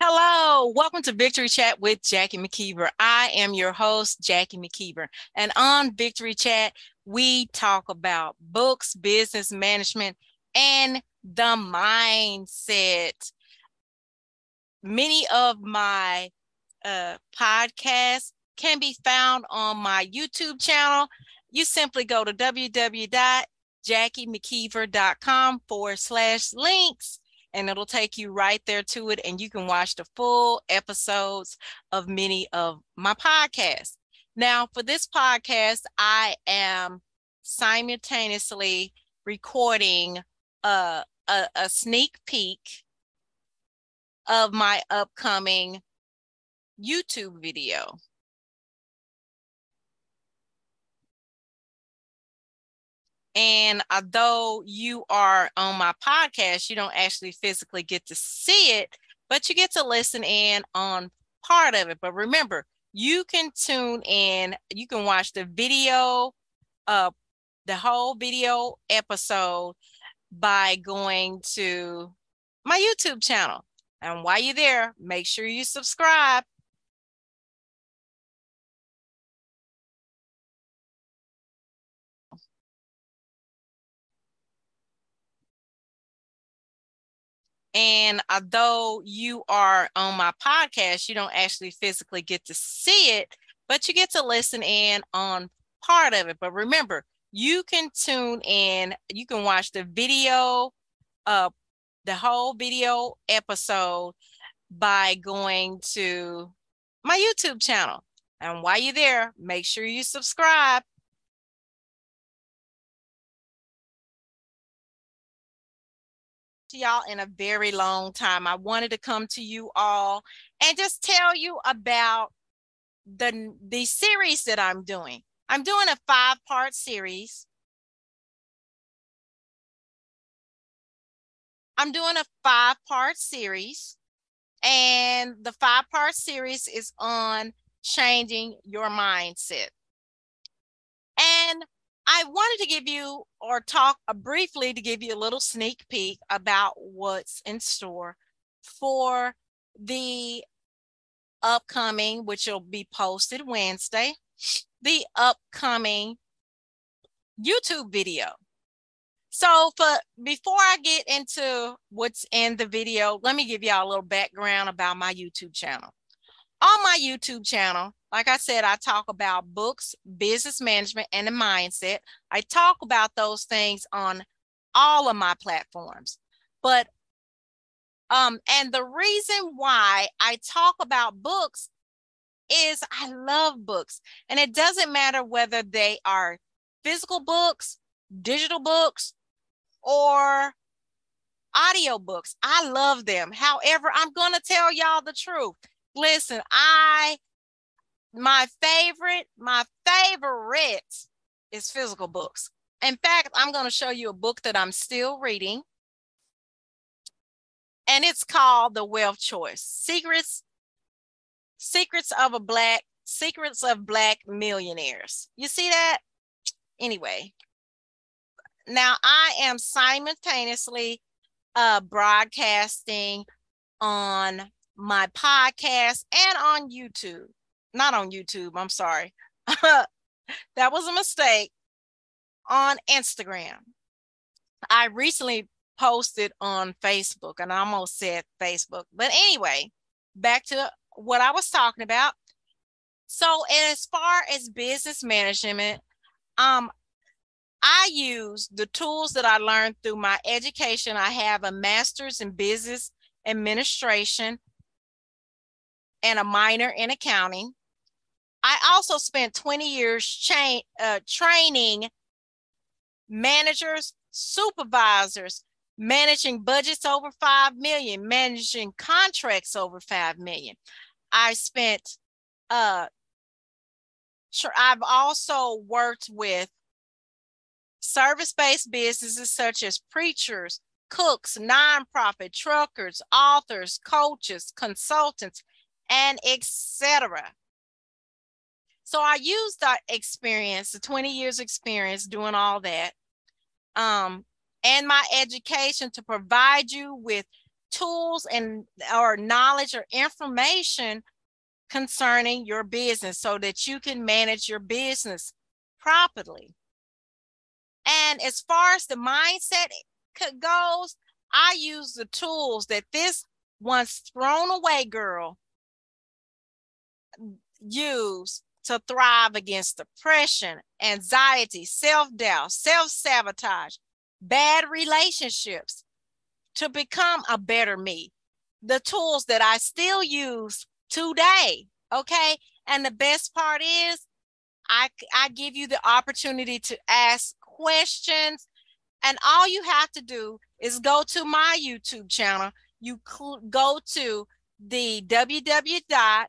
Hello, welcome to Victory Chat with Jackie McKeever. I am your host, Jackie McKeever. And on Victory Chat, we talk about books, business management, and the mindset. Many of my uh, podcasts can be found on my YouTube channel. You simply go to www.jackiemckeever.com forward slash links and it'll take you right there to it. And you can watch the full episodes of many of my podcasts. Now, for this podcast, I am simultaneously recording a, a, a sneak peek of my upcoming YouTube video. And although you are on my podcast, you don't actually physically get to see it, but you get to listen in on part of it. But remember, you can tune in, you can watch the video, uh, the whole video episode by going to my YouTube channel. And while you're there, make sure you subscribe And although you are on my podcast, you don't actually physically get to see it, but you get to listen in on part of it. But remember, you can tune in, you can watch the video, uh, the whole video episode by going to my YouTube channel. And while you're there, make sure you subscribe to y'all in a very long time. I wanted to come to you all and just tell you about the the series that I'm doing. I'm doing a five-part series. I'm doing a five-part series and the five-part series is on changing your mindset. And I wanted to give you or talk uh, briefly to give you a little sneak peek about what's in store for the upcoming, which will be posted Wednesday, the upcoming YouTube video. So for before I get into what's in the video, let me give y'all a little background about my YouTube channel. On my YouTube channel, like I said, I talk about books, business management, and the mindset. I talk about those things on all of my platforms. But um, and the reason why I talk about books is I love books. And it doesn't matter whether they are physical books, digital books, or audio books. I love them. However, I'm going to tell y'all the truth. Listen, I my favorite, my favorite is physical books. In fact, I'm going to show you a book that I'm still reading. And it's called The Wealth Choice Secrets Secrets of a Black Secrets of Black Millionaires. You see that? Anyway, now I am simultaneously uh, broadcasting on my podcast and on YouTube not on YouTube, I'm sorry. that was a mistake on Instagram. I recently posted on Facebook and I almost said Facebook. But anyway, back to what I was talking about. So, as far as business management, um, I use the tools that I learned through my education. I have a master's in business administration and a minor in accounting. I also spent 20 years cha- uh, training managers, supervisors, managing budgets over 5 million, managing contracts over 5 million. I spent, uh, sure, I've also worked with service based businesses such as preachers, cooks, nonprofit, truckers, authors, coaches, consultants, and etc. So I used that experience, the 20 years experience doing all that, um, and my education to provide you with tools and or knowledge or information concerning your business so that you can manage your business properly. And as far as the mindset goes, I use the tools that this once thrown away girl used to thrive against depression, anxiety, self doubt, self sabotage, bad relationships to become a better me. The tools that I still use today. Okay. And the best part is, I, I give you the opportunity to ask questions. And all you have to do is go to my YouTube channel. You cl- go to the www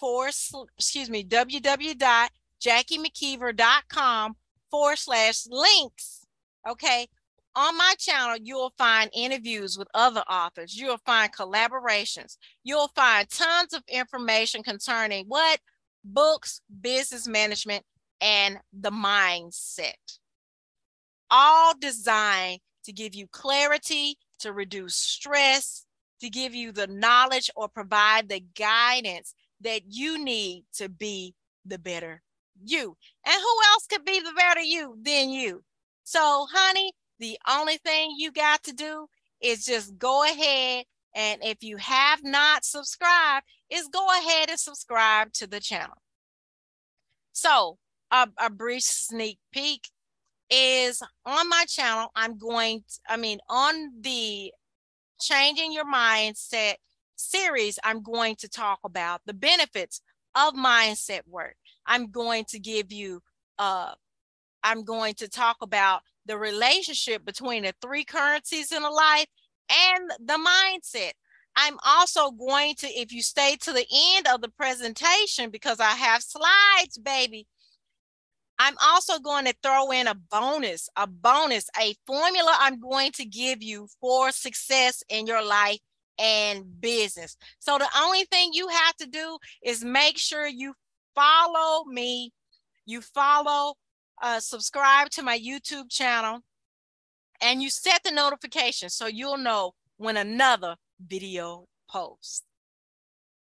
forward, excuse me, www.jackiemckeever.com forward slash links. Okay. On my channel, you'll find interviews with other authors. You'll find collaborations. You'll find tons of information concerning what books, business management, and the mindset. All designed to give you clarity, to reduce stress, to give you the knowledge or provide the guidance that you need to be the better you. And who else could be the better you than you? So, honey, the only thing you got to do is just go ahead and if you have not subscribed, is go ahead and subscribe to the channel. So, a, a brief sneak peek is on my channel. I'm going, to, I mean, on the changing your mindset series, I'm going to talk about the benefits of mindset work. I'm going to give you, uh, I'm going to talk about the relationship between the three currencies in a life and the mindset. I'm also going to, if you stay to the end of the presentation, because I have slides, baby, I'm also going to throw in a bonus, a bonus, a formula I'm going to give you for success in your life and business. So the only thing you have to do is make sure you follow me, you follow, uh, subscribe to my YouTube channel, and you set the notification so you'll know when another video posts.